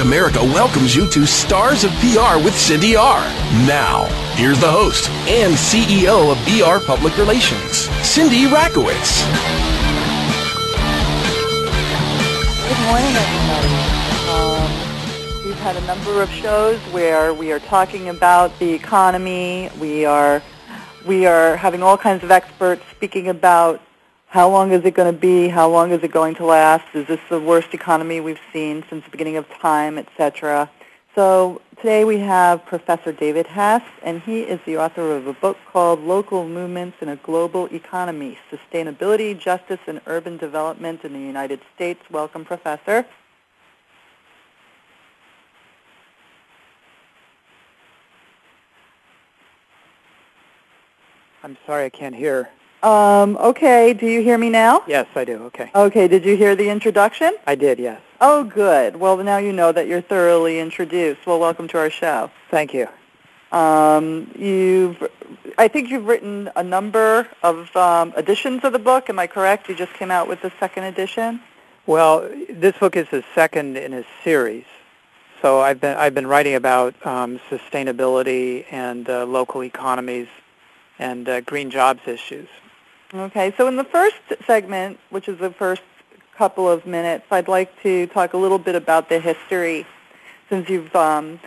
America welcomes you to Stars of PR with Cindy R. Now, here's the host and CEO of VR Public Relations, Cindy Rakowitz. Good morning, everybody. Um, we've had a number of shows where we are talking about the economy. We are we are having all kinds of experts speaking about how long is it going to be, how long is it going to last, is this the worst economy we've seen since the beginning of time, etc. So today we have Professor David Hess, and he is the author of a book called Local Movements in a Global Economy, Sustainability, Justice, and Urban Development in the United States. Welcome, Professor. I'm sorry, I can't hear. Um, okay, do you hear me now? Yes, I do. Okay. Okay, did you hear the introduction? I did, yes. Oh, good. Well, now you know that you're thoroughly introduced. Well, welcome to our show. Thank you. Um, you've, I think you've written a number of um, editions of the book. Am I correct? You just came out with the second edition. Well, this book is the second in a series. So I've been I've been writing about um, sustainability and uh, local economies and uh, green jobs issues. Okay, so in the first segment, which is the first couple of minutes, I'd like to talk a little bit about the history, since you've um,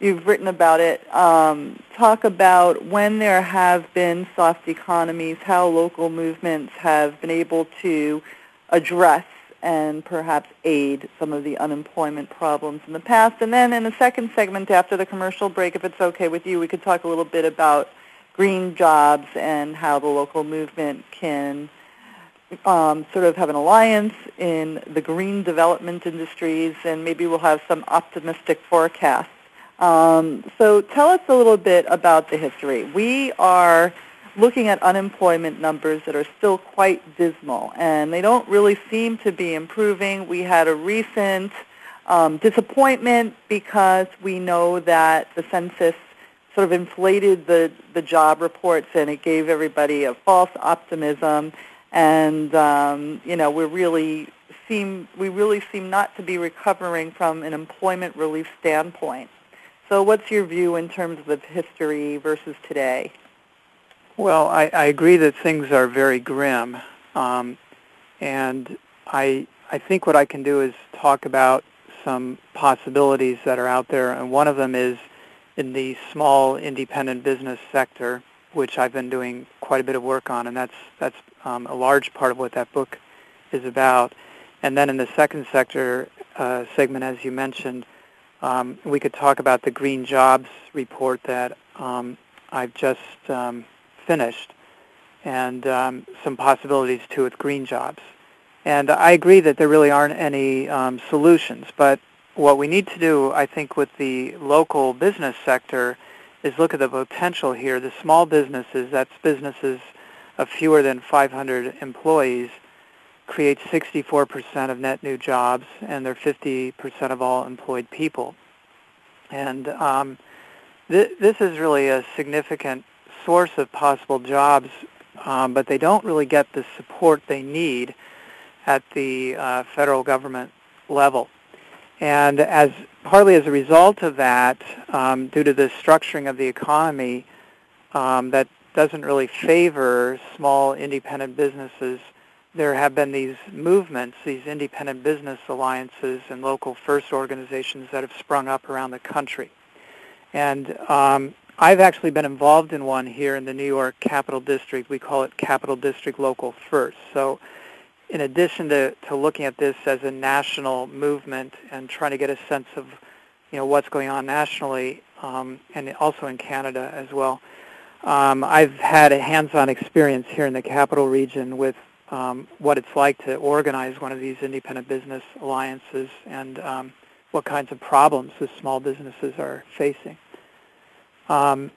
you've written about it. Um, talk about when there have been soft economies, how local movements have been able to address and perhaps aid some of the unemployment problems in the past. And then in the second segment, after the commercial break, if it's okay with you, we could talk a little bit about green jobs and how the local movement can um, sort of have an alliance in the green development industries, and maybe we'll have some optimistic forecasts. Um, so tell us a little bit about the history. We are looking at unemployment numbers that are still quite dismal, and they don't really seem to be improving. We had a recent um, disappointment because we know that the census sort of inflated the, the job reports and it gave everybody a false optimism. And, um, you know, we really seem, we really seem not to be recovering from an employment relief standpoint. So what's your view in terms of history versus today? Well, I, I agree that things are very grim. Um, and I, I think what I can do is talk about some possibilities that are out there. And one of them is in the small independent business sector, which I've been doing quite a bit of work on, and that's that's um, a large part of what that book is about. And then in the second sector uh, segment, as you mentioned, um, we could talk about the Green Jobs report that um, I've just um, finished, and um, some possibilities too with green jobs. And I agree that there really aren't any um, solutions, but what we need to do, I think, with the local business sector is look at the potential here. The small businesses, that's businesses of fewer than 500 employees, create 64% of net new jobs, and they're 50% of all employed people. And um, th- this is really a significant source of possible jobs, um, but they don't really get the support they need at the uh, federal government level. And as partly as a result of that, um, due to the structuring of the economy um, that doesn't really favor small independent businesses, there have been these movements, these independent business alliances and local first organizations that have sprung up around the country. And um, I've actually been involved in one here in the New York Capital District. We call it Capital District Local First. So in addition to, to looking at this as a national movement and trying to get a sense of you know what's going on nationally um, and also in Canada as well. Um, I've had a hands-on experience here in the capital region with um, what it's like to organize one of these independent business alliances and um, what kinds of problems the small businesses are facing. Um,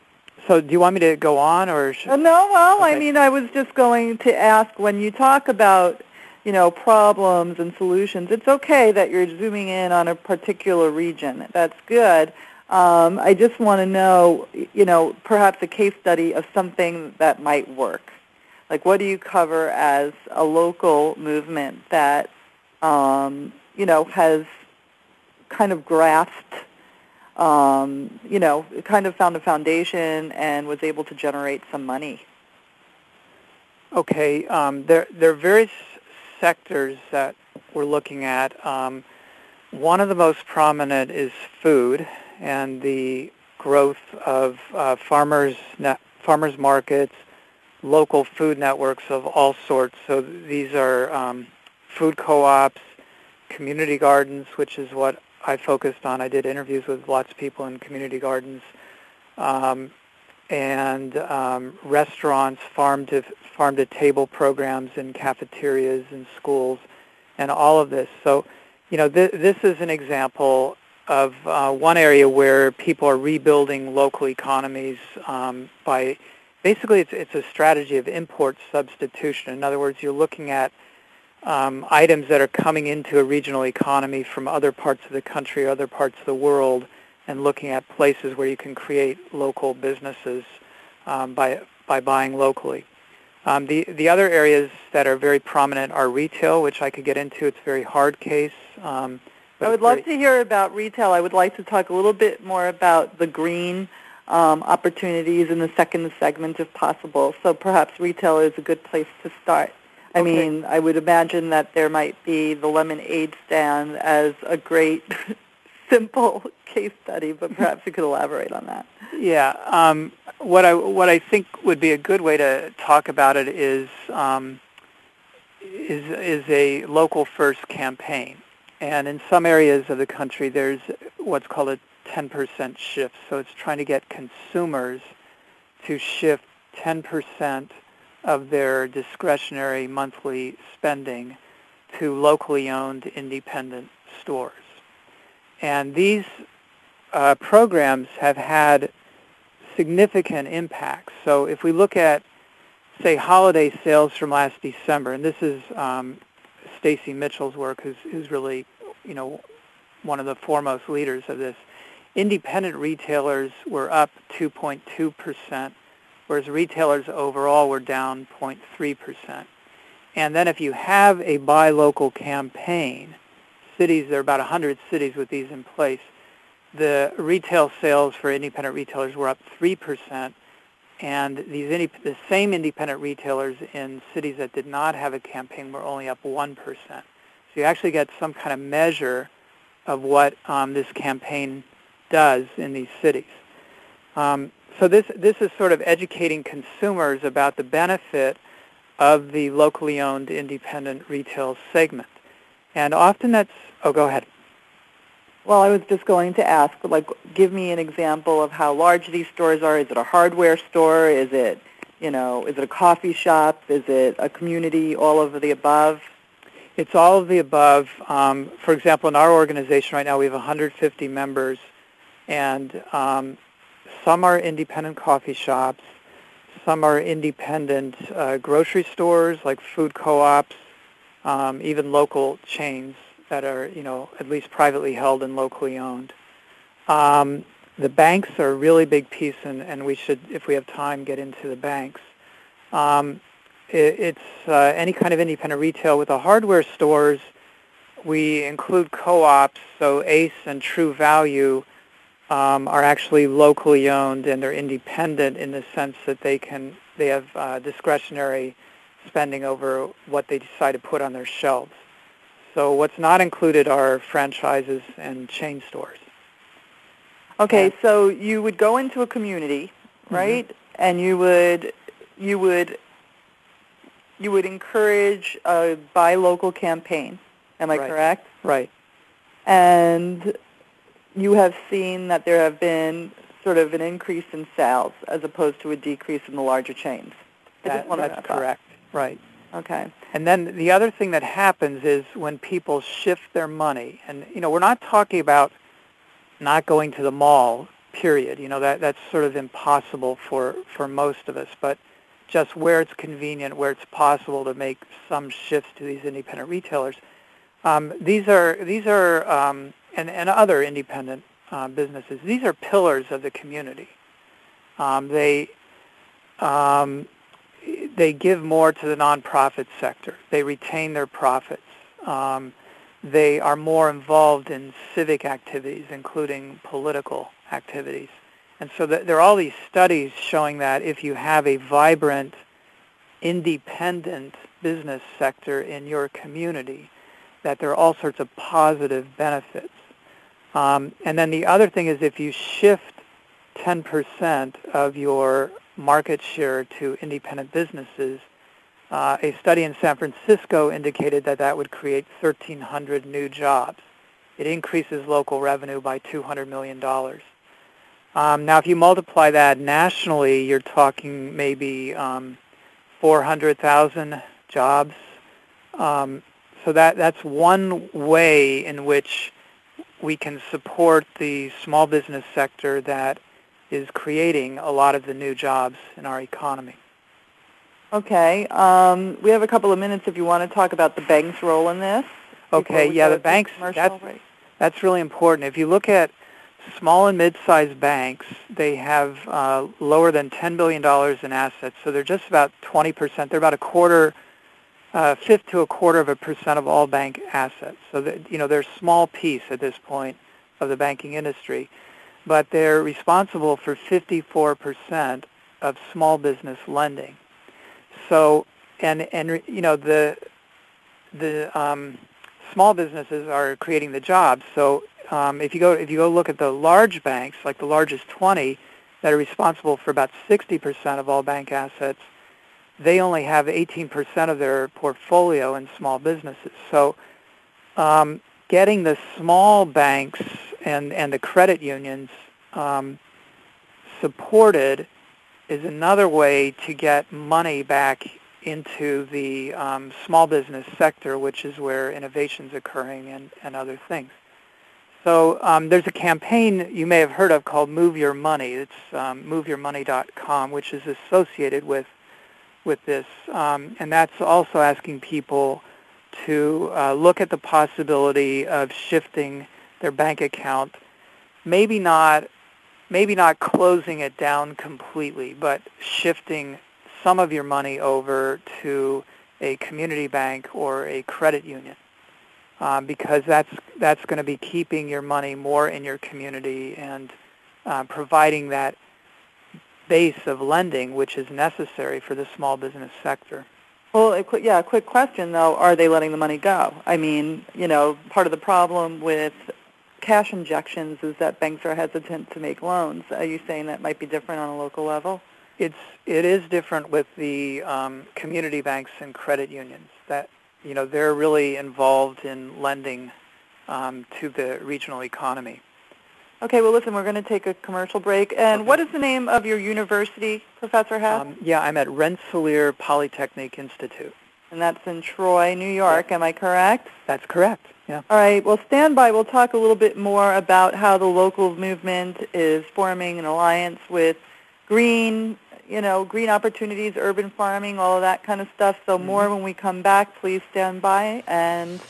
so do you want me to go on or? Should... Uh, no, well, okay. I mean, I was just going to ask when you talk about, you know, problems and solutions, it's okay that you're zooming in on a particular region. That's good. Um, I just want to know, you know, perhaps a case study of something that might work. Like what do you cover as a local movement that, um, you know, has kind of grasped um, you know, kind of found a foundation and was able to generate some money. Okay, um, there there are various sectors that we're looking at. Um, one of the most prominent is food and the growth of uh, farmers farmers markets, local food networks of all sorts. So these are um, food co-ops, community gardens, which is what I focused on. I did interviews with lots of people in community gardens um, and um, restaurants, farm to farm to table programs in cafeterias and schools, and all of this. So, you know, th- this is an example of uh, one area where people are rebuilding local economies um, by basically it's, it's a strategy of import substitution. In other words, you're looking at um, items that are coming into a regional economy from other parts of the country other parts of the world and looking at places where you can create local businesses um, by, by buying locally. Um, the, the other areas that are very prominent are retail, which I could get into. It's a very hard case. Um, I would love to hear about retail. I would like to talk a little bit more about the green um, opportunities in the second segment if possible. So perhaps retail is a good place to start. I okay. mean, I would imagine that there might be the lemonade stand as a great, simple case study, but perhaps you could elaborate on that. Yeah, um, what I what I think would be a good way to talk about it is um, is is a local first campaign, and in some areas of the country, there's what's called a 10% shift. So it's trying to get consumers to shift 10% of their discretionary monthly spending to locally owned independent stores. And these uh, programs have had significant impacts. So if we look at, say, holiday sales from last December, and this is um, Stacy Mitchell's work, who's, who's really, you know, one of the foremost leaders of this, independent retailers were up 2.2 percent whereas retailers overall were down 0.3%. And then if you have a buy local campaign, cities, there are about 100 cities with these in place, the retail sales for independent retailers were up 3%, and these the same independent retailers in cities that did not have a campaign were only up 1%. So you actually get some kind of measure of what um, this campaign does in these cities. Um, so this this is sort of educating consumers about the benefit of the locally owned independent retail segment. And often that's oh go ahead. Well, I was just going to ask, like, give me an example of how large these stores are. Is it a hardware store? Is it, you know, is it a coffee shop? Is it a community? All of the above? It's all of the above. Um, for example, in our organization right now, we have 150 members, and um, some are independent coffee shops. Some are independent uh, grocery stores like food co-ops, um, even local chains that are, you know, at least privately held and locally owned. Um, the banks are a really big piece, and, and we should, if we have time, get into the banks. Um, it, it's uh, any kind of independent retail. With the hardware stores, we include co-ops, so ACE and True Value um, are actually locally owned and they're independent in the sense that they can they have uh, discretionary spending over what they decide to put on their shelves. So what's not included are franchises and chain stores. Okay, so you would go into a community, mm-hmm. right? Mm-hmm. And you would you would you would encourage a buy local campaign. Am I Right. correct? Right. And you have seen that there have been sort of an increase in sales as opposed to a decrease in the larger chains. That, that's correct. Right. Okay. And then the other thing that happens is when people shift their money, and you know, we're not talking about not going to the mall, period. You know, that that's sort of impossible for for most of us, but just where it's convenient, where it's possible to make some shifts to these independent retailers. Um, these are these are um, and and other independent uh, businesses. These are pillars of the community. Um, they um, they give more to the nonprofit sector. They retain their profits. Um, they are more involved in civic activities, including political activities. And so th- there are all these studies showing that if you have a vibrant, independent business sector in your community, that there are all sorts of positive benefits. Um, and then the other thing is if you shift 10% of your market share to independent businesses, uh, a study in San Francisco indicated that that would create 1,300 new jobs. It increases local revenue by $200 million. Um, now, if you multiply that nationally, you're talking maybe um, 400,000 jobs. Um, so that, that's one way in which we can support the small business sector that is creating a lot of the new jobs in our economy. Okay. Um, we have a couple of minutes if you want to talk about the bank's role in this. Okay, yeah, the banks, that's, that's really important. If you look at small and mid-sized banks, they have uh, lower than $10 billion in assets, so they're just about 20%. They're about a quarter, uh, fifth to a quarter of a percent of all bank assets. So, that, you know, they're a small piece at this point of the banking industry, but they're responsible for 54% of small business lending. So, and, and you know, the, the um, small businesses are creating the jobs. So um, if you go if you go look at the large banks, like the largest 20, that are responsible for about 60% of all bank assets, they only have 18% of their portfolio in small businesses. So um, getting the small banks and, and the credit unions um, supported is another way to get money back into the um, small business sector, which is where innovation is occurring and, and other things. So um, there's a campaign you may have heard of called Move Your Money. It's um, moveyourmoney.com, which is associated with with this, um, and that's also asking people to uh, look at the possibility of shifting their bank account, maybe not maybe not closing it down completely, but shifting some of your money over to a community bank or a credit union um, because that's that's going to be keeping your money more in your community and uh, providing that base of lending which is necessary for the small business sector. Well, yeah, a quick question though: Are they letting the money go? I mean, you know, part of the problem with cash injections is that banks are hesitant to make loans. Are you saying that might be different on a local level? It's it is different with the um, community banks and credit unions. That you know they're really involved in lending um, to the regional economy. Okay, well, listen, we're going to take a commercial break. And Okay. what is the name of your university, Professor Hess? Um, yeah, I'm at Rensselaer Polytechnic Institute. and that's in Troy, New York. Am I correct? That's correct. Yeah. All right. Well, stand by. We'll talk a little bit more about how the local movement is forming an alliance with green, you know, green opportunities, urban farming, all of that kind of stuff. So more when we come back. Please stand by and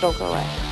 don't go away.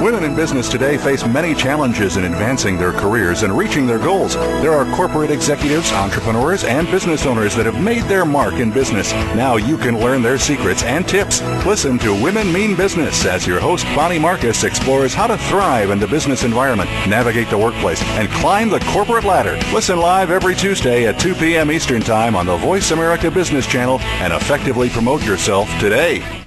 Women in business today face many challenges in advancing their careers and reaching their goals. There are corporate executives, entrepreneurs, and business owners that have made their mark in business. Now you can learn their secrets and tips. Listen to Women Mean Business as your host Bonnie Marcus explores how to thrive in the business environment, navigate the workplace, and climb the corporate ladder. Listen live every Tuesday at 2 p.m. Eastern Time on the Voice America Business Channel and effectively promote yourself today.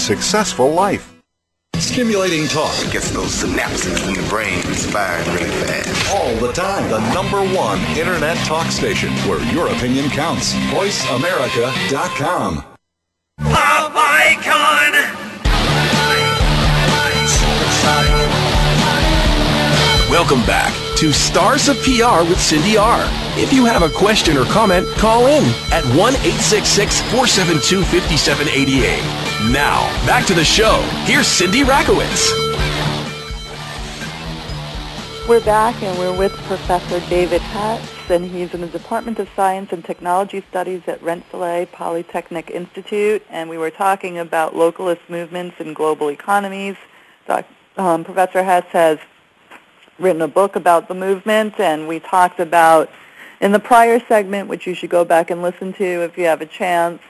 successful life. Stimulating talk. It gets those synapses in the brain firing really fast. All the time. The number one internet talk station where your opinion counts. VoiceAmerica.com. Pop icon! Welcome back to Stars of PR with Cindy R. If you have a question or comment, call in at 1-866-472-5788. Now, back to the show. Here's Cindy Rakowitz. We're back and we're with Professor David Hess, and he's in the Department of Science and Technology Studies at Rensselaer Polytechnic Institute, and we were talking about localist movements in global economies. Doc, um, Professor Hess has written a book about the movement, and we talked about in the prior segment, which you should go back and listen to if you have a chance,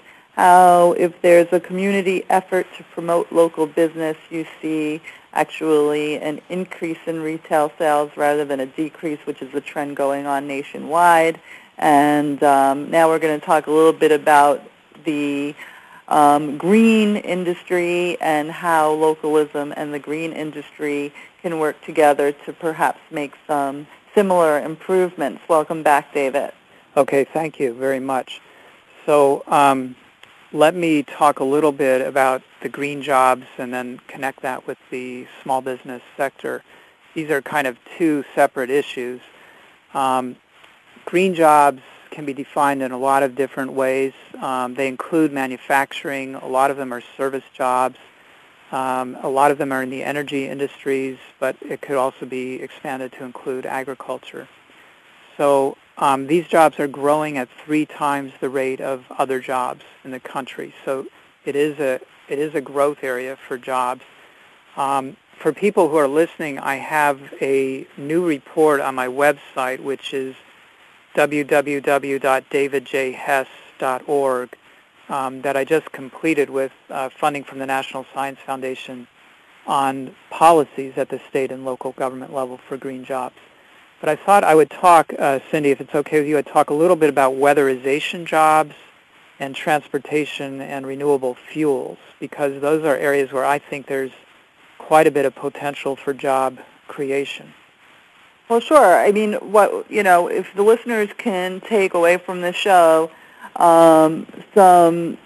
how if there's a community effort to promote local business, you see actually an increase in retail sales rather than a decrease, which is the trend going on nationwide. And um, now we're going to talk a little bit about the um, green industry and how localism and the green industry can work together to perhaps make some similar improvements. Welcome back, David. Okay, thank you very much. So um, let me talk a little bit about the green jobs and then connect that with the small business sector. These are kind of two separate issues. Um, green jobs can be defined in a lot of different ways. Um, they include manufacturing. A lot of them are service jobs. Um, a lot of them are in the energy industries, but it could also be expanded to include agriculture. So um, these jobs are growing at three times the rate of other jobs in the country. So it is a it is a growth area for jobs. Um, for people who are listening, I have a new report on my website, which is www.davidjhess.org um, that I just completed with uh, funding from the National Science Foundation on policies at the state and local government level for green jobs. But I thought I would talk, uh, Cindy, if it's okay with you, I'd talk a little bit about weatherization jobs and transportation and renewable fuels because those are areas where I think there's quite a bit of potential for job creation. Well, sure. I mean, what you know, if the listeners can take away from the show um, some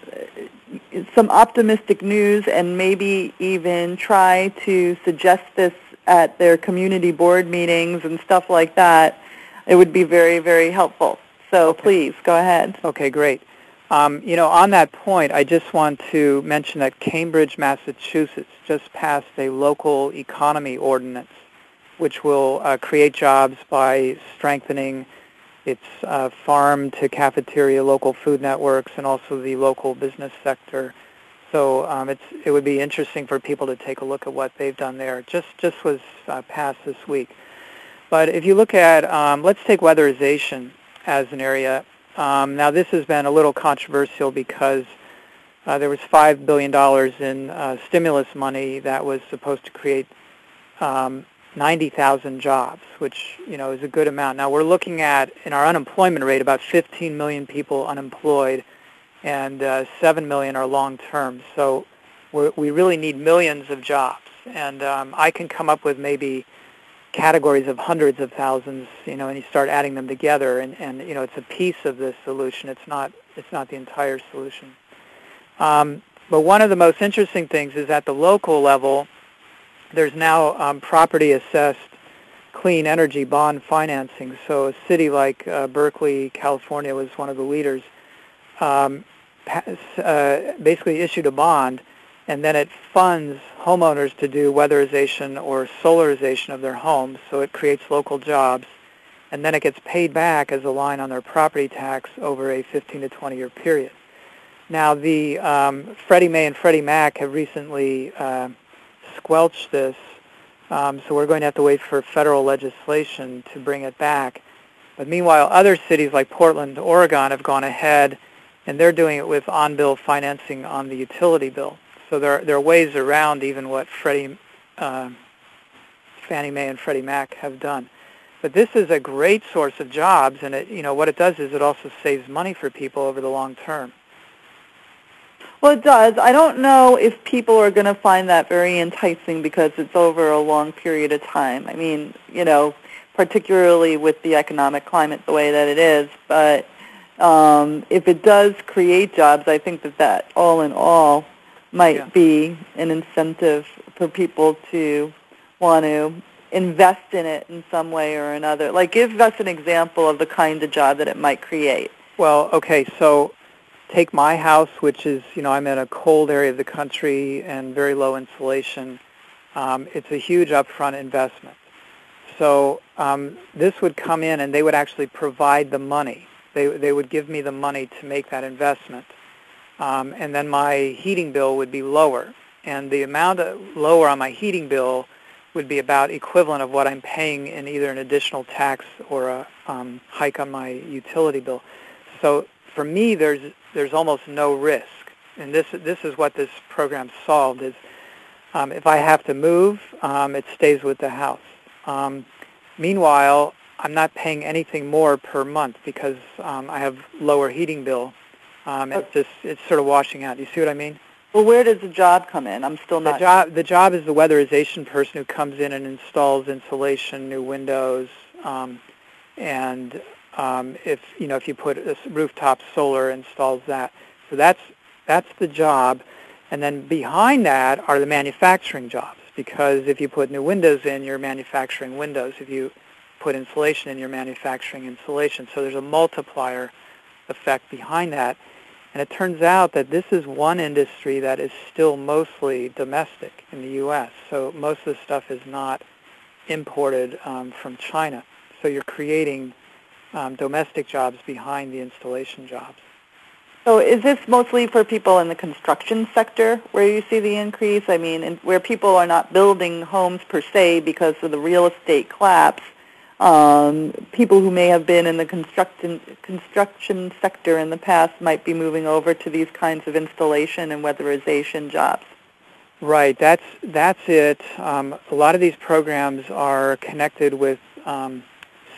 some optimistic news and maybe even try to suggest this at their community board meetings and stuff like that, it would be very, very helpful. So please, go ahead. Okay, great. Um, you know, on that point, I just want to mention that Cambridge, Massachusetts just passed a local economy ordinance which will uh, create jobs by strengthening it's uh, farm to cafeteria, local food networks, and also the local business sector. So um, it's it would be interesting for people to take a look at what they've done there. Just just was uh, passed this week. But if you look at, um, let's take weatherization as an area. Um, now this has been a little controversial because uh, there was $5 billion in uh, stimulus money that was supposed to create um, 90,000 jobs, which you know is a good amount. Now we're looking at in our unemployment rate about 15 million people unemployed, and uh, 7 million are long term. So we really need millions of jobs, and um, I can come up with maybe categories of hundreds of thousands, you know, and you start adding them together, and, and you know it's a piece of the solution. It's not it's not the entire solution. Um, but one of the most interesting things is at the local level there's now um, property assessed clean energy bond financing. So a city like uh, Berkeley, California was one of the leaders, um, uh, basically issued a bond and then it funds homeowners to do weatherization or solarization of their homes. So it creates local jobs and then it gets paid back as a line on their property tax over a 15 to 20 year period. Now the um, Freddie Mae and Freddie Mac have recently uh, squelch this. Um, so we're going to have to wait for federal legislation to bring it back. But meanwhile, other cities like Portland, Oregon have gone ahead, and they're doing it with on-bill financing on the utility bill. So there, there are ways around even what Freddie, uh, Fannie Mae and Freddie Mac have done. But this is a great source of jobs, and it, you know what it does is it also saves money for people over the long term. Well, it does. I don't know if people are going to find that very enticing because it's over a long period of time. I mean, you know, particularly with the economic climate the way that it is. But um, if it does create jobs, I think that that all in all might yeah. be an incentive for people to want to invest in it in some way or another. Like give us an example of the kind of job that it might create. Well, okay, so take my house, which is, you know, I'm in a cold area of the country and very low insulation. Um, it's a huge upfront investment. So um, this would come in and they would actually provide the money. They, they would give me the money to make that investment. Um, and then my heating bill would be lower. And the amount lower on my heating bill would be about equivalent of what I'm paying in either an additional tax or a um, hike on my utility bill. So for me, there's there's almost no risk, and this this is what this program solved. Is um, if I have to move, um, it stays with the house. Um, meanwhile, I'm not paying anything more per month because um, I have lower heating bill. Um, it's just it's sort of washing out. You see what I mean? Well, where does the job come in? I'm still not. The job the job is the weatherization person who comes in and installs insulation, new windows, um, and um, if you know if you put a rooftop solar installs that. So that's that's the job, and then behind that are the manufacturing jobs because if you put new windows in, you're manufacturing windows. If you put insulation in, you're manufacturing insulation. So there's a multiplier effect behind that. And it turns out that this is one industry that is still mostly domestic in the U.S. So most of the stuff is not imported um, from China. So you're creating um, domestic jobs behind the installation jobs. So is this mostly for people in the construction sector where you see the increase? I mean, in, where people are not building homes per se because of the real estate collapse, um, people who may have been in the construction construction sector in the past might be moving over to these kinds of installation and weatherization jobs. Right, that's that's it. Um, a lot of these programs are connected with um,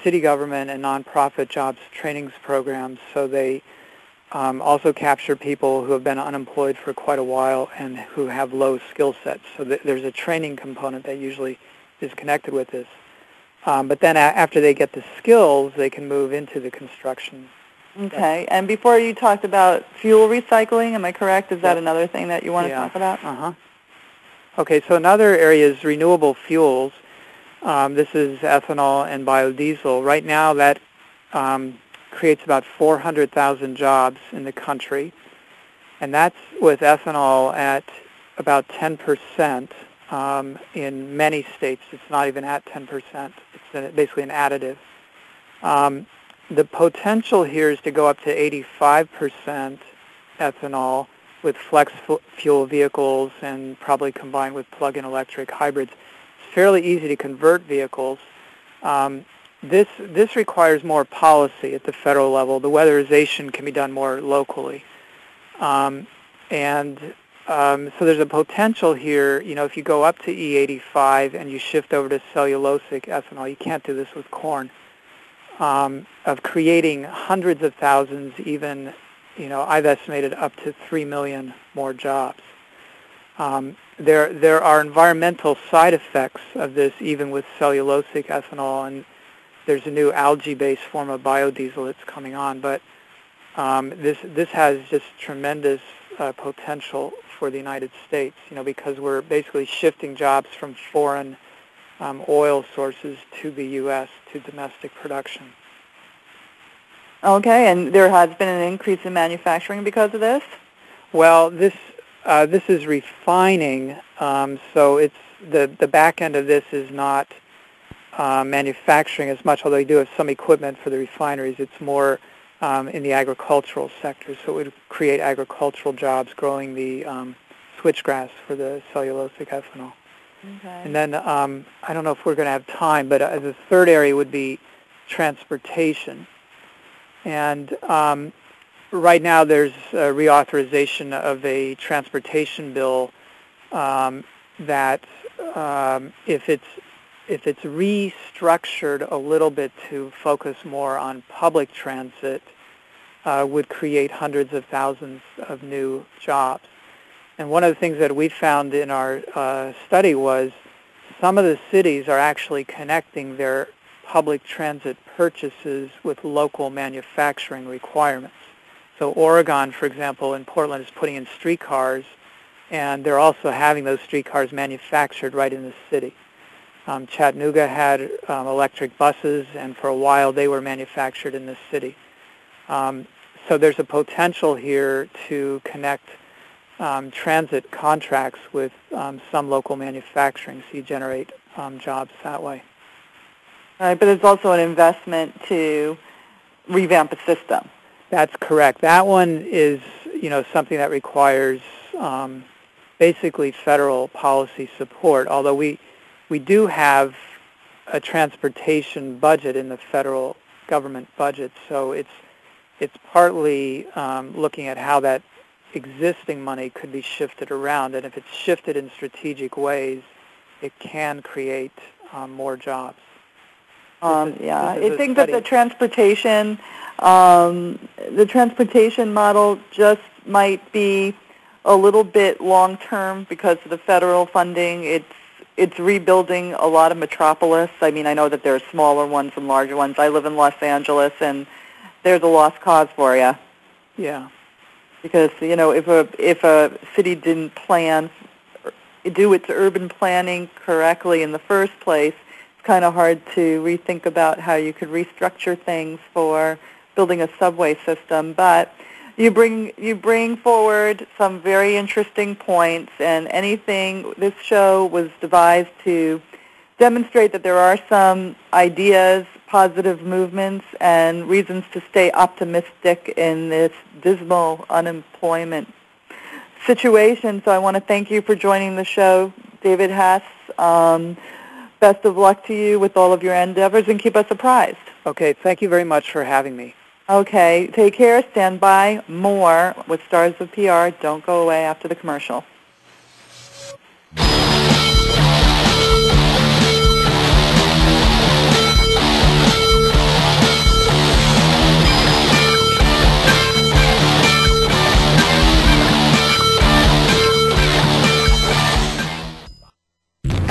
city government and nonprofit jobs trainings programs. So they um, also capture people who have been unemployed for quite a while and who have low skill sets. So th- there's a training component that usually is connected with this. Um, but then a- after they get the skills, they can move into the construction. Okay. And before you talked about fuel recycling, am I correct? Is that another thing that you want to yeah. talk about? Uh-huh. Okay, so another area is renewable fuels. Um, this is ethanol and biodiesel. Right now, that um, creates about 400,000 jobs in the country, and that's with ethanol at about 10% um, in many states. It's not even at 10%. It's basically an additive. Um, the potential here is to go up to 85% ethanol with flex fuel vehicles and probably combined with plug-in electric hybrids. It's fairly easy to convert vehicles. Um, this this requires more policy at the federal level. The weatherization can be done more locally, um, and um, so there's a potential here. You know, if you go up to E85 and you shift over to cellulosic ethanol, you can't do this with corn. Um, of creating hundreds of thousands, even you know, I've estimated up to three million more jobs. Um, there there are environmental side effects of this, even with cellulosic ethanol, and there's a new algae-based form of biodiesel that's coming on. But um, this this has just tremendous uh, potential for the United States, you know, because we're basically shifting jobs from foreign um, oil sources to the U.S. to domestic production. Okay, and there has been an increase in manufacturing because of this. Well, this uh, this is refining, um, so it's the the back end of this is not uh, manufacturing as much, although you do have some equipment for the refineries. It's more um, in the agricultural sector, so it would create agricultural jobs growing the um, switchgrass for the cellulosic ethanol. Okay. And then um, I don't know if we're going to have time, but uh, the third area would be transportation. And um, right now there's a reauthorization of a transportation bill um, that um, if it's if it's restructured a little bit to focus more on public transit, uh, would create hundreds of thousands of new jobs. And one of the things that we found in our uh, study was some of the cities are actually connecting their public transit purchases with local manufacturing requirements. So Oregon, for example, in Portland is putting in streetcars, and they're also having those streetcars manufactured right in the city. Um, Chattanooga had um, electric buses, and for a while they were manufactured in the city. Um, so there's a potential here to connect um, transit contracts with um, some local manufacturing, so you generate um, jobs that way. Right, but it's also an investment to revamp a system. That's correct. That one is, you know, something that requires um, basically federal policy support. Although we we do have a transportation budget in the federal government budget, so it's it's partly um, looking at how that existing money could be shifted around, and if it's shifted in strategic ways, it can create um, more jobs. Um, yeah, I think that the transportation, um, the transportation model just might be a little bit long term because of the federal funding. It's it's rebuilding a lot of metropolis. I mean, I know that there are smaller ones and larger ones. I live in Los Angeles, and there's a lost cause for you. Yeah. Because you know, if a if a city didn't plan, er, do its urban planning correctly in the first place, it's kind of hard to rethink about how you could restructure things for building a subway system. But you bring you bring forward some very interesting points, and anything. This show was devised to demonstrate that there are some ideas, positive movements, and reasons to stay optimistic in this dismal unemployment situation. So I want to thank you for joining the show, David Hess. Um, best of luck to you with all of your endeavors and keep us apprised. Okay, thank you very much for having me. Okay, take care. Stand by. More with Stars of PR. Don't go away after the commercial.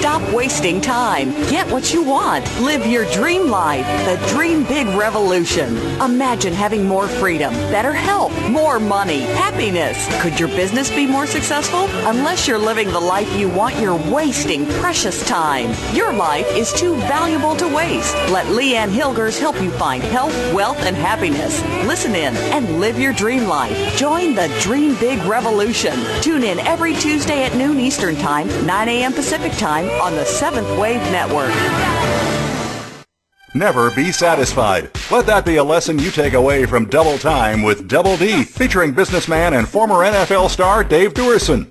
Stop wasting time. Get what you want. Live your dream life. The Dream Big Revolution. Imagine having more freedom, better health, more money, happiness. Could your business be more successful? Unless you're living the life you want, you're wasting precious time. Your life is too valuable to waste. Let Leanne Hilgers help you find health, wealth, and happiness. Listen in and live your dream life. Join the Dream Big Revolution. Tune in every Tuesday at noon Eastern Time, 9 a.m. Pacific Time on the Seventh Wave Network. Never be satisfied. Let that be a lesson you take away from Double Time with Double D, featuring businessman and former NFL star Dave Duerson.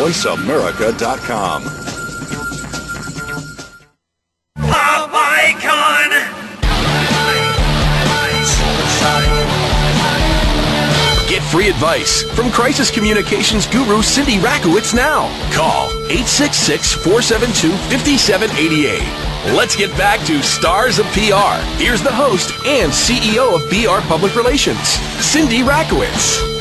VoiceAmerica.com. Pop icon. Get free advice from crisis communications guru Cindy Rakowitz now. Call 866-472-5788. Let's get back to Stars of PR. Here's the host and CEO of VR Public Relations, Cindy Rakowitz.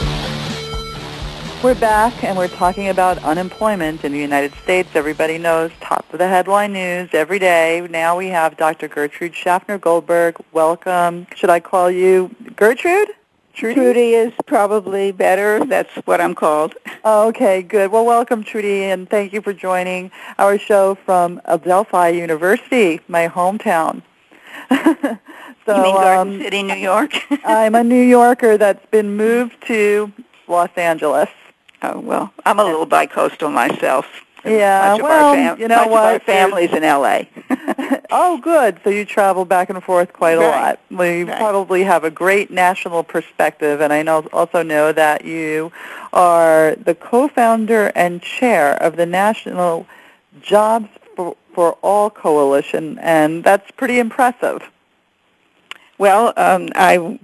We're back and we're talking about unemployment in the United States. Everybody knows top of the headline news every day. Now we have Dr. Gertrude Schaffner Goldberg. Welcome. Should I call you Gertrude? Trudy? Trudy is probably better. That's what I'm called. Okay, good. Well, welcome, Trudy, and thank you for joining our show from Adelphi University, my hometown. so, you mean Garden um, City, New York? I'm a New Yorker that's been moved to Los Angeles. Oh well, I'm a little bicoastal myself. Yeah, well, fam- you know much what? Of our families in L.A. oh, good. So you travel back and forth quite a Right. lot. Well, you Right. probably have a great national perspective, and I know also know that you are the co-founder and chair of the National Jobs for, for All Coalition, and that's pretty impressive. Well, um, I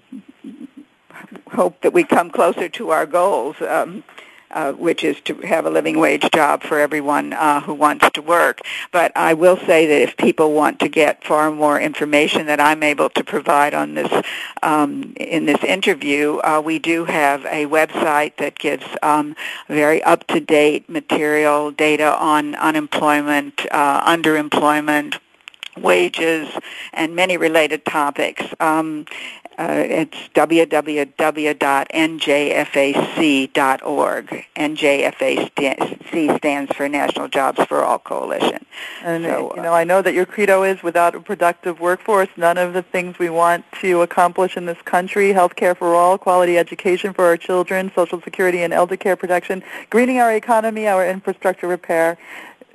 hope that we come closer to our goals, um, uh, which is to have a living wage job for everyone uh, who wants to work. But I will say that if people want to get far more information that I'm able to provide on this um, in this interview, uh, we do have a website that gives um, very up-to-date material, data on unemployment, uh, underemployment, wages, and many related topics. Um, uh, it's www.njfac.org. NJFAC stands for National Jobs for All Coalition. And So, you know, I know that your credo is without a productive workforce, none of the things we want to accomplish in this country, health care for all, quality education for our children, social security and elder care protection, greening our economy, our infrastructure repair,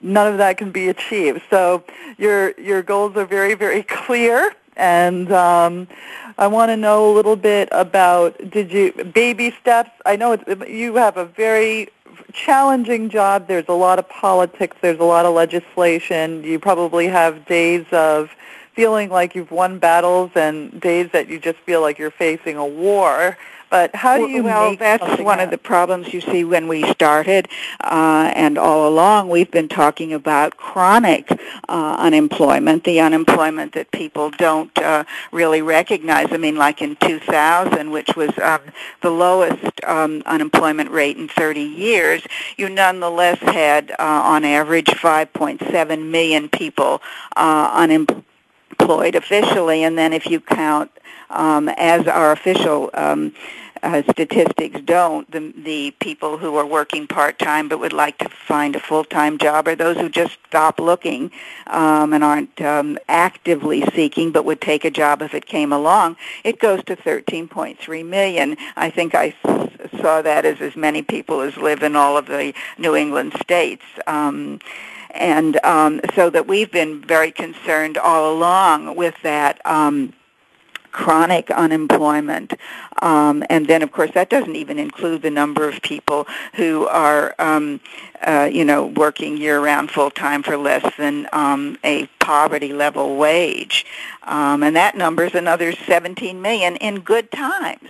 none of that can be achieved. So your your goals are very, very clear and um, I want to know a little bit about did you baby steps. I know you have a very challenging job. There's a lot of politics. There's a lot of legislation. You probably have days of feeling like you've won battles and days that you just feel like you're facing a war. But how do you well, that's one happen? of the problems you see when we started, uh, and all along we've been talking about chronic uh, unemployment, the unemployment that people don't uh, really recognize. I mean, like in 2000, which was um, the lowest um, unemployment rate in 30 years, you nonetheless had, uh, on average, 5.7 million people uh, unemployed officially, and then if you count um, as our official um, uh, statistics don't, the, the people who are working part-time but would like to find a full-time job or those who just stop looking um, and aren't um, actively seeking but would take a job if it came along, it goes to 13.3 million. I think I saw that as as many people as live in all of the New England states. Um, and um, so that we've been very concerned all along with that um, chronic unemployment. Um, and then, of course, that doesn't even include the number of people who are, um, uh, you know, working year-round full-time for less than um, a poverty-level wage. Um, and that number is another 17 million in good times.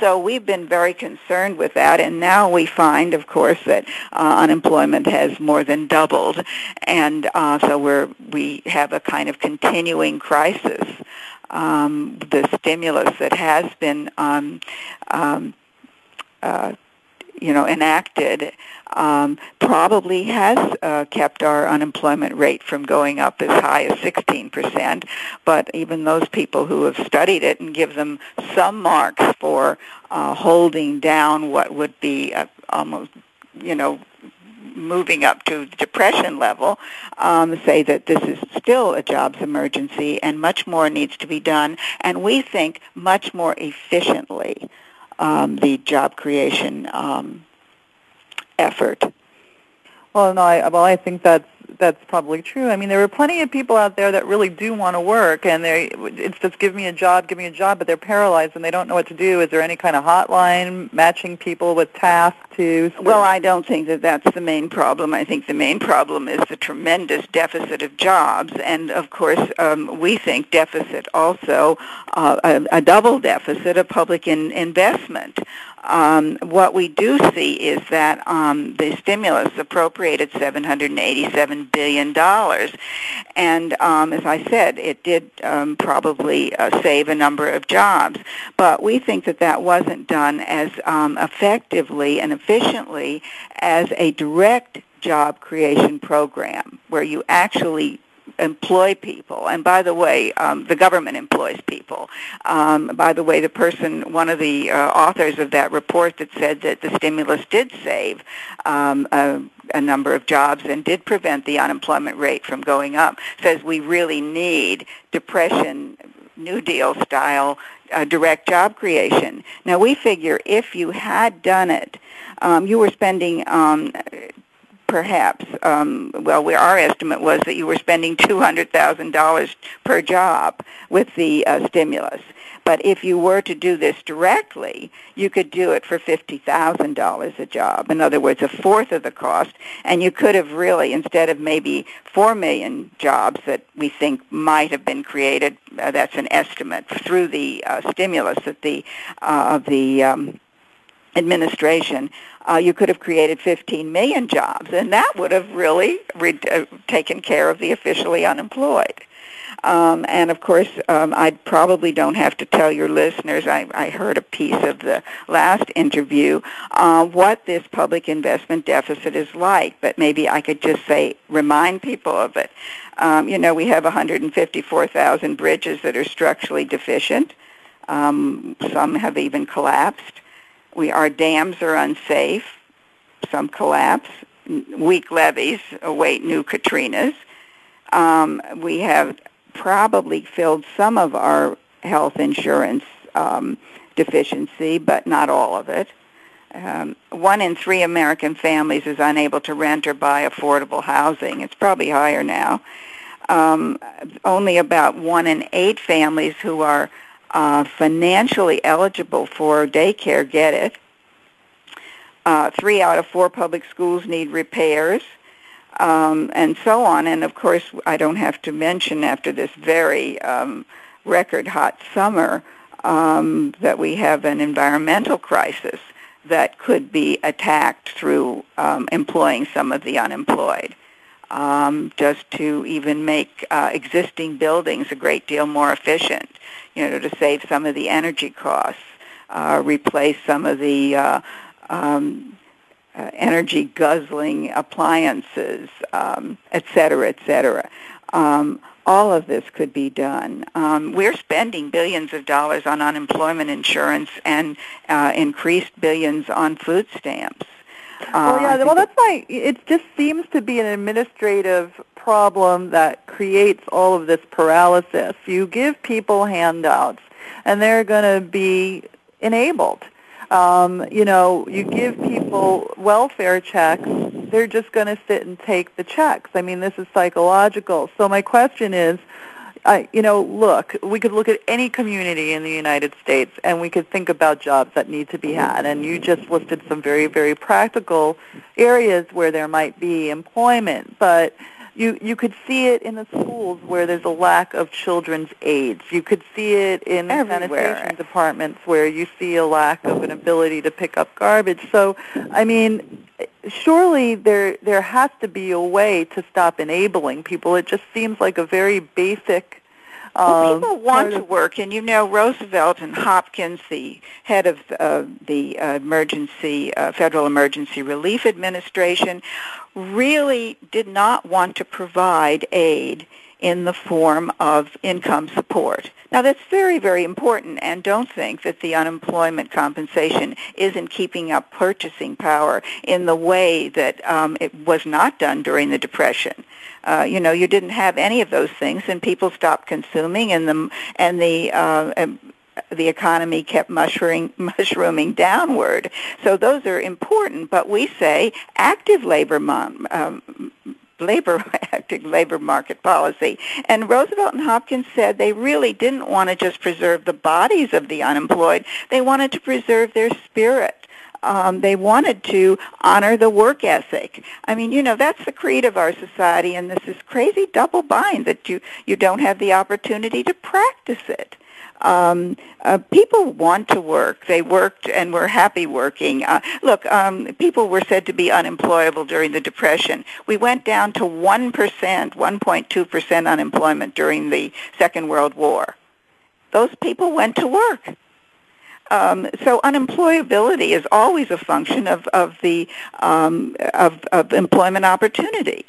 So we've been very concerned with that, and now we find, of course, that uh, unemployment has more than doubled, and uh, so we're we have a kind of continuing crisis um, the stimulus that has been um, um, uh, you know enacted um, probably has uh, kept our unemployment rate from going up as high as 16%. But even those people who have studied it and give them some marks for uh, holding down what would be almost, you know, moving up to depression level um, say that this is still a jobs emergency and much more needs to be done, and we think much more efficiently um, the job creation um, effort. Well, no, I, well, I think that's that's probably true. I mean, there are plenty of people out there that really do want to work, and they it's just give me a job, give me a job, but they're paralyzed and they don't know what to do. Is there any kind of hotline matching people with tasks to? Well, I don't think that that's the main problem. I think the main problem is the tremendous deficit of jobs, and of course, um, we think deficit also uh, a, a double deficit of public in, investment um, what we do see is that um, the stimulus appropriated $787 billion. And um, as I said, it did um, probably uh, save a number of jobs. But we think that that wasn't done as um, effectively and efficiently as a direct job creation program where you actually employ people. And by the way, um, the government employs people. Um, by the way, the person, one of the uh, authors of that report that said that the stimulus did save um, a, a number of jobs and did prevent the unemployment rate from going up, says we really need depression, New Deal style uh, direct job creation. Now we figure if you had done it, um, you were spending um, perhaps. Um, well, our estimate was that you were spending $200,000 per job with the uh, stimulus. But if you were to do this directly, you could do it for $50,000 a job. In other words, a fourth of the cost. And you could have really, instead of maybe 4 million jobs that we think might have been created, uh, that's an estimate, through the uh, stimulus that the, uh, the um, administration, uh, you could have created 15 million jobs, and that would have really re- uh, taken care of the officially unemployed. Um, and of course, um, I probably don't have to tell your listeners. I, I heard a piece of the last interview uh, what this public investment deficit is like, but maybe I could just say remind people of it. Um, you know, we have 154,000 bridges that are structurally deficient. Um, some have even collapsed. We, our dams are unsafe. Some collapse. Weak levees await new Katrinas. Um, we have probably filled some of our health insurance um, deficiency, but not all of it. Um, one in three American families is unable to rent or buy affordable housing. It's probably higher now. Um, only about one in eight families who are uh, financially eligible for daycare get it. Uh, three out of four public schools need repairs, um, and so on. And of course, I don't have to mention after this very um, record hot summer um, that we have an environmental crisis that could be attacked through um, employing some of the unemployed. Um, just to even make uh, existing buildings a great deal more efficient, you know, to save some of the energy costs, uh, replace some of the uh, um, uh, energy guzzling appliances, um, et cetera, et cetera. Um, all of this could be done. Um, we're spending billions of dollars on unemployment insurance and uh, increased billions on food stamps. Uh, well, yeah, well, that's why it just seems to be an administrative problem that creates all of this paralysis. You give people handouts, and they're going to be enabled. Um, you know, you give people welfare checks, they're just going to sit and take the checks. I mean, this is psychological. So my question is, uh, you know, look, we could look at any community in the United States and we could think about jobs that need to be had. And you just listed some very, very practical areas where there might be employment. But you you could see it in the schools where there's a lack of children's aides. You could see it in the Everywhere. sanitation departments where you see a lack of an ability to pick up garbage. So, I mean, surely there there has to be a way to stop enabling people. It just seems like a very basic well, people want to work, and you know Roosevelt and Hopkins, the head of uh, the uh, emergency uh, Federal Emergency Relief Administration, really did not want to provide aid in the form of income support. Now that's very, very important and don't think that the unemployment compensation isn't keeping up purchasing power in the way that um, it was not done during the Depression. Uh, you know, you didn't have any of those things and people stopped consuming and the, and the uh, um, the economy kept mushrooming, mushrooming downward. So those are important, but we say active labor mon- um, labor active labor market policy. And Roosevelt and Hopkins said they really didn't want to just preserve the bodies of the unemployed; they wanted to preserve their spirit. Um, they wanted to honor the work ethic. I mean, you know, that's the creed of our society, and this is crazy double bind that you you don't have the opportunity to practice it um, uh, people want to work. They worked and were happy working. Uh, look, um, people were said to be unemployable during the Depression. We went down to 1%, 1.2% unemployment during the Second World War. Those people went to work. Um, so unemployability is always a function of, of the um, of, of employment opportunity.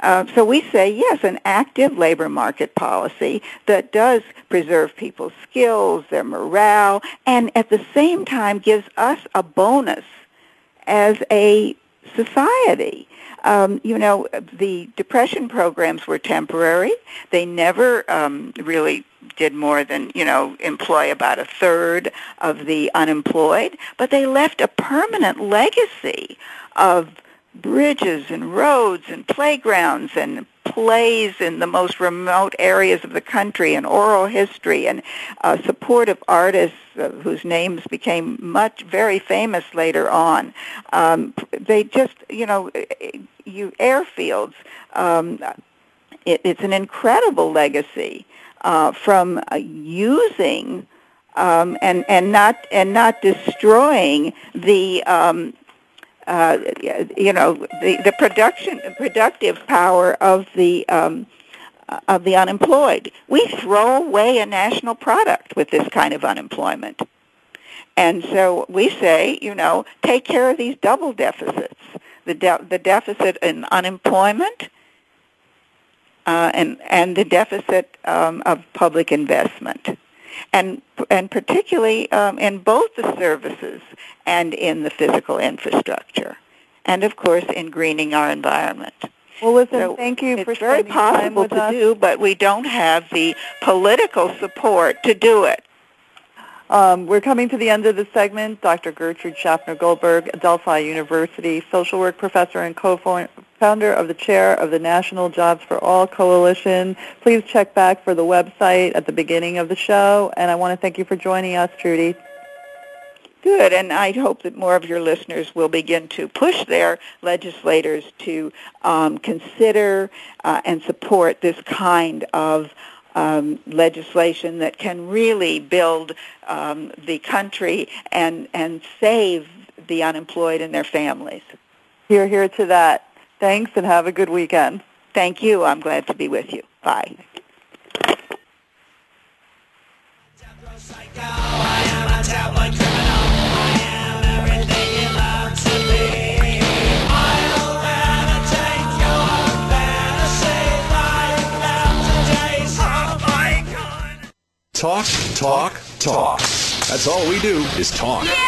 Uh, so we say, yes, an active labor market policy that does preserve people's skills, their morale, and at the same time gives us a bonus as a society. Um, you know, the depression programs were temporary. They never um, really did more than, you know, employ about a third of the unemployed, but they left a permanent legacy of bridges and roads and playgrounds and plays in the most remote areas of the country and oral history and uh, support of artists uh, whose names became much very famous later on. Um, they just, you know, you airfields. Um, it, it's an incredible legacy uh, from uh, using um, and and not and not destroying the um, uh, you know the, the production productive power of the um, of the unemployed. We throw away a national product with this kind of unemployment. And so we say, you know, take care of these double deficits. The, de- the deficit in unemployment uh, and, and the deficit um, of public investment and and particularly um, in both the services and in the physical infrastructure, and of course in greening our environment. Well, listen, So thank you for it's very possible with to us. do, but we don't have the political support to do it. Um, we're coming to the end of the segment. Dr. Gertrude Schaffner Goldberg, Adelphi University social work professor and co-founder of the chair of the National Jobs for All Coalition. Please check back for the website at the beginning of the show. And I want to thank you for joining us, Trudy. Good, and I hope that more of your listeners will begin to push their legislators to um, consider uh, and support this kind of um, legislation that can really build um, the country and, and save the unemployed and their families. Here, here to that. Thanks and have a good weekend. Thank you. I'm glad to be with you. Bye. Talk, talk, talk. That's all we do is talk.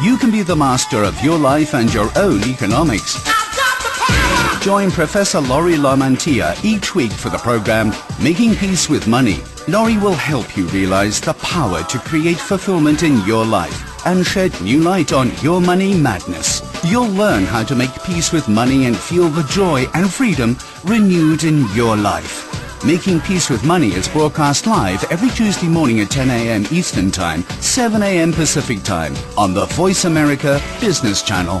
You can be the master of your life and your own economics. Join Professor Laurie Lamantia each week for the program Making Peace with Money. Laurie will help you realize the power to create fulfillment in your life and shed new light on your money madness. You'll learn how to make peace with money and feel the joy and freedom renewed in your life. Making Peace with Money is broadcast live every Tuesday morning at 10 a.m. Eastern Time, 7 a.m. Pacific Time on the Voice America Business Channel.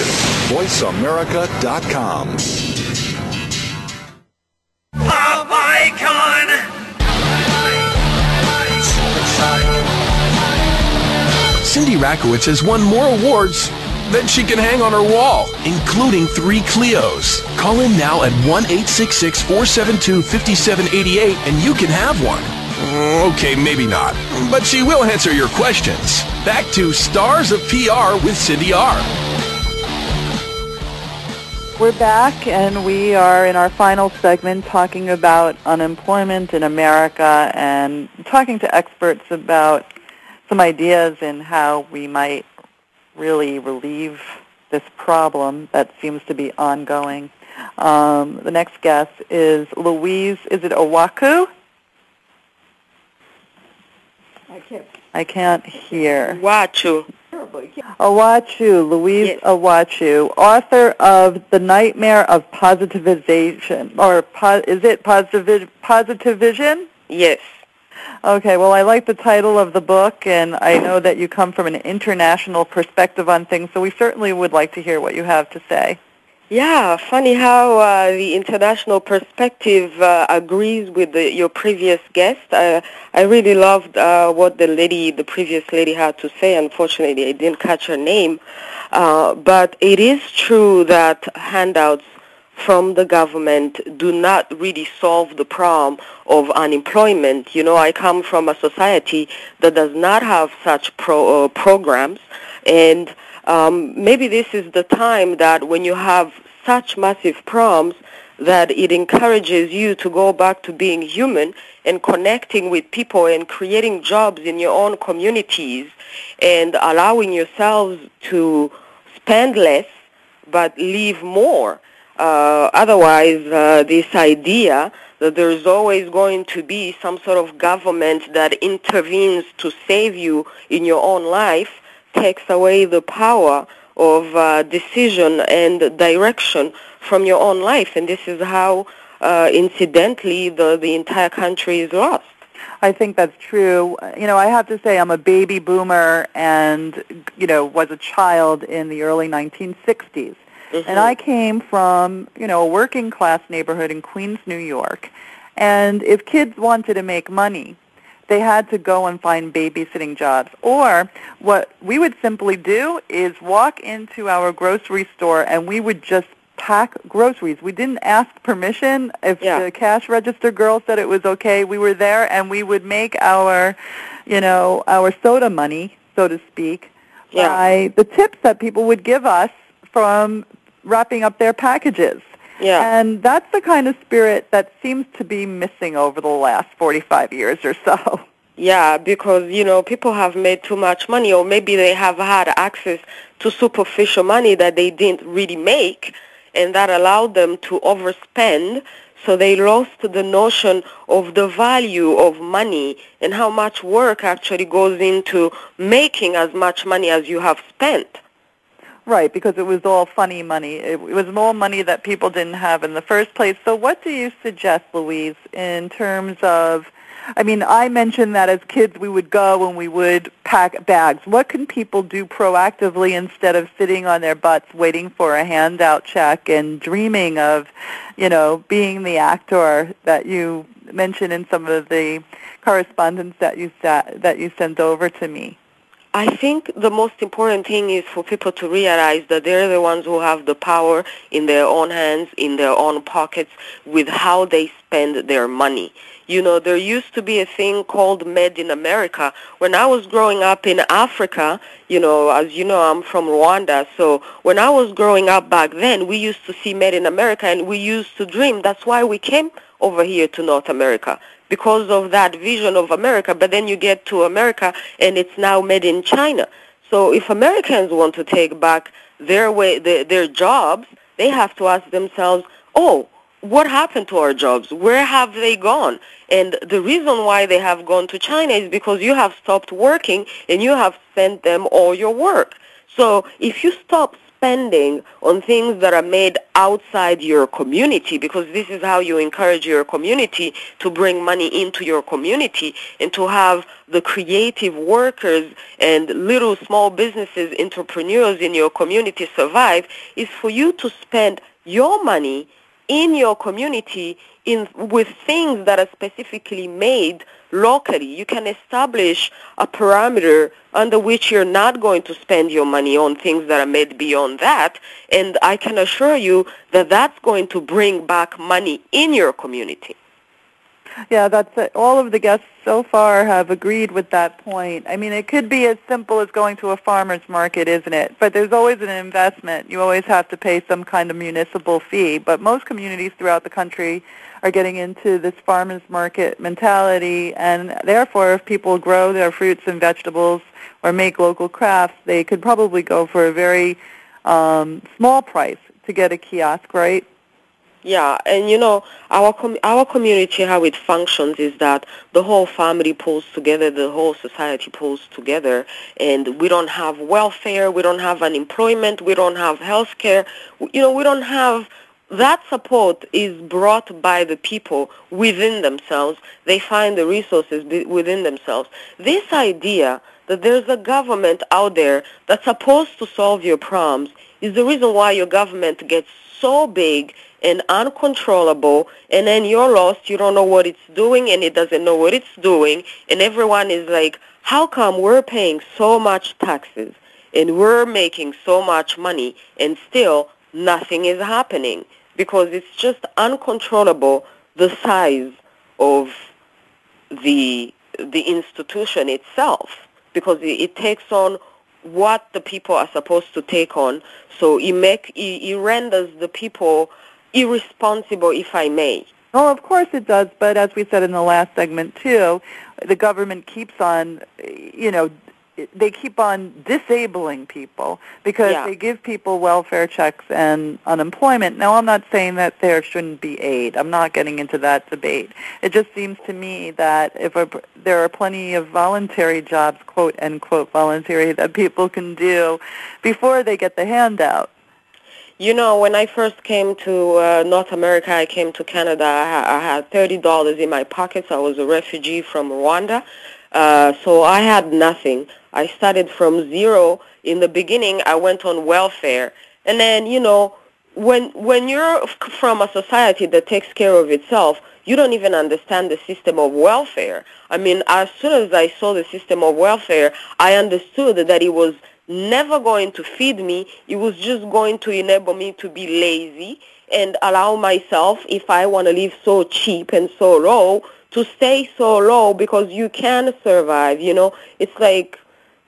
VoiceAmerica.com. Pop icon. Cindy Rakowitz has won more awards than she can hang on her wall, including three Clios. Call in now at 1-866-472-5788 and you can have one. Mm, okay, maybe not, but she will answer your questions. Back to Stars of PR with Cindy R. We're back and we are in our final segment talking about unemployment in America and talking to experts about some ideas in how we might really relieve this problem that seems to be ongoing. Um, the next guest is Louise, is it Owaku? I can't. I can't hear. Wachu. Awachu, Louise Yes. Awachu, author of The Nightmare of Positivization, or po- is it Positivi- Positivision? Yes. Okay, well, I like the title of the book, and I know that you come from an international perspective on things, so we certainly would like to hear what you have to say. Yeah, funny how uh, the international perspective uh, agrees with the, your previous guest. Uh, I really loved uh, what the lady, the previous lady, had to say. Unfortunately, I didn't catch her name, uh, but it is true that handouts from the government do not really solve the problem of unemployment. You know, I come from a society that does not have such pro, uh, programs, and um, maybe this is the time that when you have such massive problems that it encourages you to go back to being human and connecting with people and creating jobs in your own communities and allowing yourselves to spend less but live more. Uh, otherwise, uh, this idea that there is always going to be some sort of government that intervenes to save you in your own life takes away the power of uh, decision and direction from your own life. And this is how, uh, incidentally, the, the entire country is lost. I think that's true. You know, I have to say I'm a baby boomer and, you know, was a child in the early 1960s. Mm-hmm. And I came from, you know, a working class neighborhood in Queens, New York. And if kids wanted to make money, they had to go and find babysitting jobs. Or what we would simply do is walk into our grocery store and we would just pack groceries. We didn't ask permission. If yeah. the cash register girl said it was okay, we were there and we would make our, you know, our soda money, so to speak, yeah. by the tips that people would give us from wrapping up their packages. Yeah. And that's the kind of spirit that seems to be missing over the last 45 years or so. Yeah, because, you know, people have made too much money or maybe they have had access to superficial money that they didn't really make and that allowed them to overspend so they lost the notion of the value of money and how much work actually goes into making as much money as you have spent. Right, because it was all funny money. It, was more money that people didn't have in the first place. So what do you suggest, Louise, in terms of I mean, I mentioned that as kids we would go and we would pack bags. What can people do proactively instead of sitting on their butts waiting for a handout check and dreaming of, you know, being the actor that you mentioned in some of the correspondence that you sat, that you sent over to me? I think the most important thing is for people to realize that they're the ones who have the power in their own hands, in their own pockets, with how they spend their money. You know, there used to be a thing called Made in America. When I was growing up in Africa, you know, as you know, I'm from Rwanda. So when I was growing up back then, we used to see Made in America and we used to dream. That's why we came over here to North America because of that vision of America. But then you get to America and it's now made in China. So if Americans want to take back their way, their, their jobs, they have to ask themselves, oh, what happened to our jobs? Where have they gone? And the reason why they have gone to China is because you have stopped working and you have sent them all your work. So if you stop spending on things that are made outside your community because this is how you encourage your community to bring money into your community and to have the creative workers and little small businesses, entrepreneurs in your community survive is for you to spend your money in your community in, with things that are specifically made locally. You can establish a parameter under which you're not going to spend your money on things that are made beyond that. And I can assure you that that's going to bring back money in your community. Yeah, that's it. All of the guests so far have agreed with that point. I mean, it could be as simple as going to a farmer's market, isn't it? But there's always an investment. You always have to pay some kind of municipal fee. But most communities throughout the country are getting into this farmers market mentality, and therefore, if people grow their fruits and vegetables or make local crafts, they could probably go for a very um, small price to get a kiosk, right? Yeah, and you know our com- our community how it functions is that the whole family pulls together, the whole society pulls together, and we don't have welfare, we don't have unemployment, we don't have health care, you know, we don't have that support is brought by the people within themselves. They find the resources within themselves. This idea that there's a government out there that's supposed to solve your problems is the reason why your government gets so big and uncontrollable and then you're lost you don't know what it's doing and it doesn't know what it's doing and everyone is like how come we're paying so much taxes and we're making so much money and still nothing is happening because it's just uncontrollable the size of the the institution itself because it, it takes on what the people are supposed to take on so it make it, it renders the people irresponsible, if I may. Oh, of course it does. But as we said in the last segment too, the government keeps on, you know, they keep on disabling people because Yeah. they give people welfare checks and unemployment. Now, I'm not saying that there shouldn't be aid. I'm not getting into that debate. It just seems to me that if a, there are plenty of voluntary jobs, quote unquote voluntary, that people can do before they get the handout. You know, when I first came to uh, North America, I came to Canada. I, I had thirty dollars in my pockets. I was a refugee from Rwanda, uh, so I had nothing. I started from zero. In the beginning, I went on welfare, and then you know, when when you're from a society that takes care of itself, you don't even understand the system of welfare. I mean, as soon as I saw the system of welfare, I understood that it was never going to feed me. It was just going to enable me to be lazy and allow myself, if I want to live so cheap and so low, to stay so low because you can survive. You know, it's like,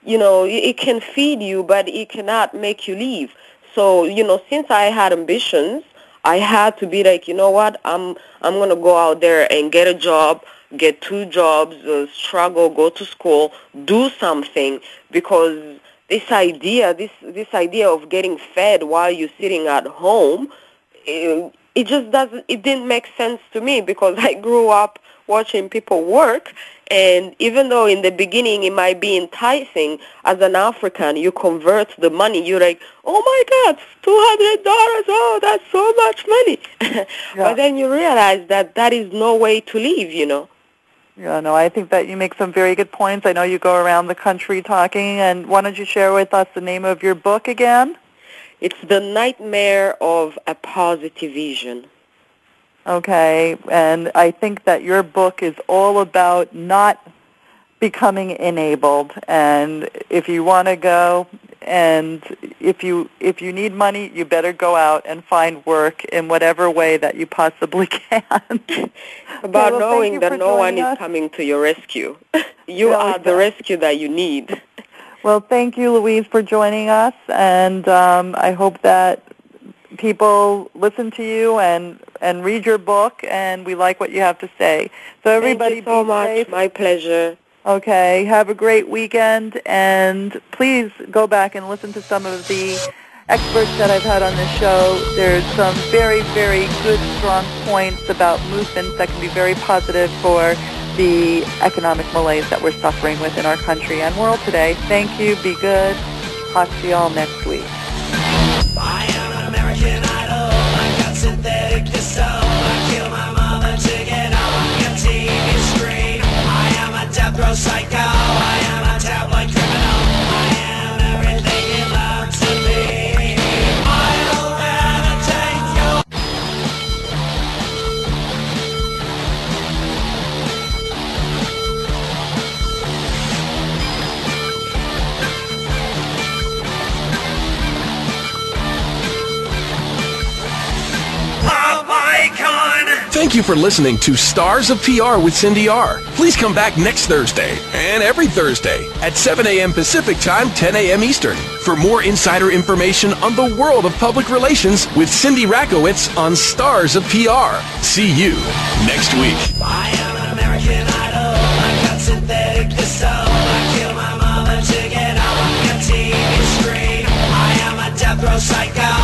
you know, it can feed you, but it cannot make you leave. So, you know, since I had ambitions, I had to be like, you know what, I'm I'm gonna go out there and get a job, get two jobs, uh, struggle, go to school, do something because this idea, this this idea of getting fed while you're sitting at home, it, it just doesn't. It didn't make sense to me because I grew up watching people work, and even though in the beginning it might be enticing, as an African, you convert the money. You're like, oh my God, two hundred dollars! Oh, that's so much money. But then you realize that that is no way to live. You know. Yeah, no, I think that you make some very good points. I know you go around the country talking, and why don't you share with us the name of your book again? It's the nightmare of a positive vision. Okay, and I think that your book is all about not becoming enabled, and if you want to go and if you if you need money, you better go out and find work in whatever way that you possibly can. About well, knowing that no one joining is coming to your rescue. you Yeah, are the rescue that you need. Well, thank you, Louise, for joining us, and um, I hope that people listen to you and and read your book, and we like what you have to say. So everybody, Thank you so be much. safe. My pleasure. Okay, have a great weekend, and please go back and listen to some of the experts that I've had on this show. There's some very, very good, strong points about movements that can be very positive for the economic malaise that we're suffering with in our country and world today. Thank you. Be good. Talk to you all next week. American psycho. I am a Thank you for listening to Stars of PR with Cindy R. Please come back next Thursday and every Thursday at 7 a.m. Pacific Time, 10 a.m. Eastern for more insider information on the world of public relations with Cindy Rakowitz on Stars of PR. See you next week. I am an American Idol. I got synthetic disco. I kill my mother to get your TV screen. I am a death row psycho.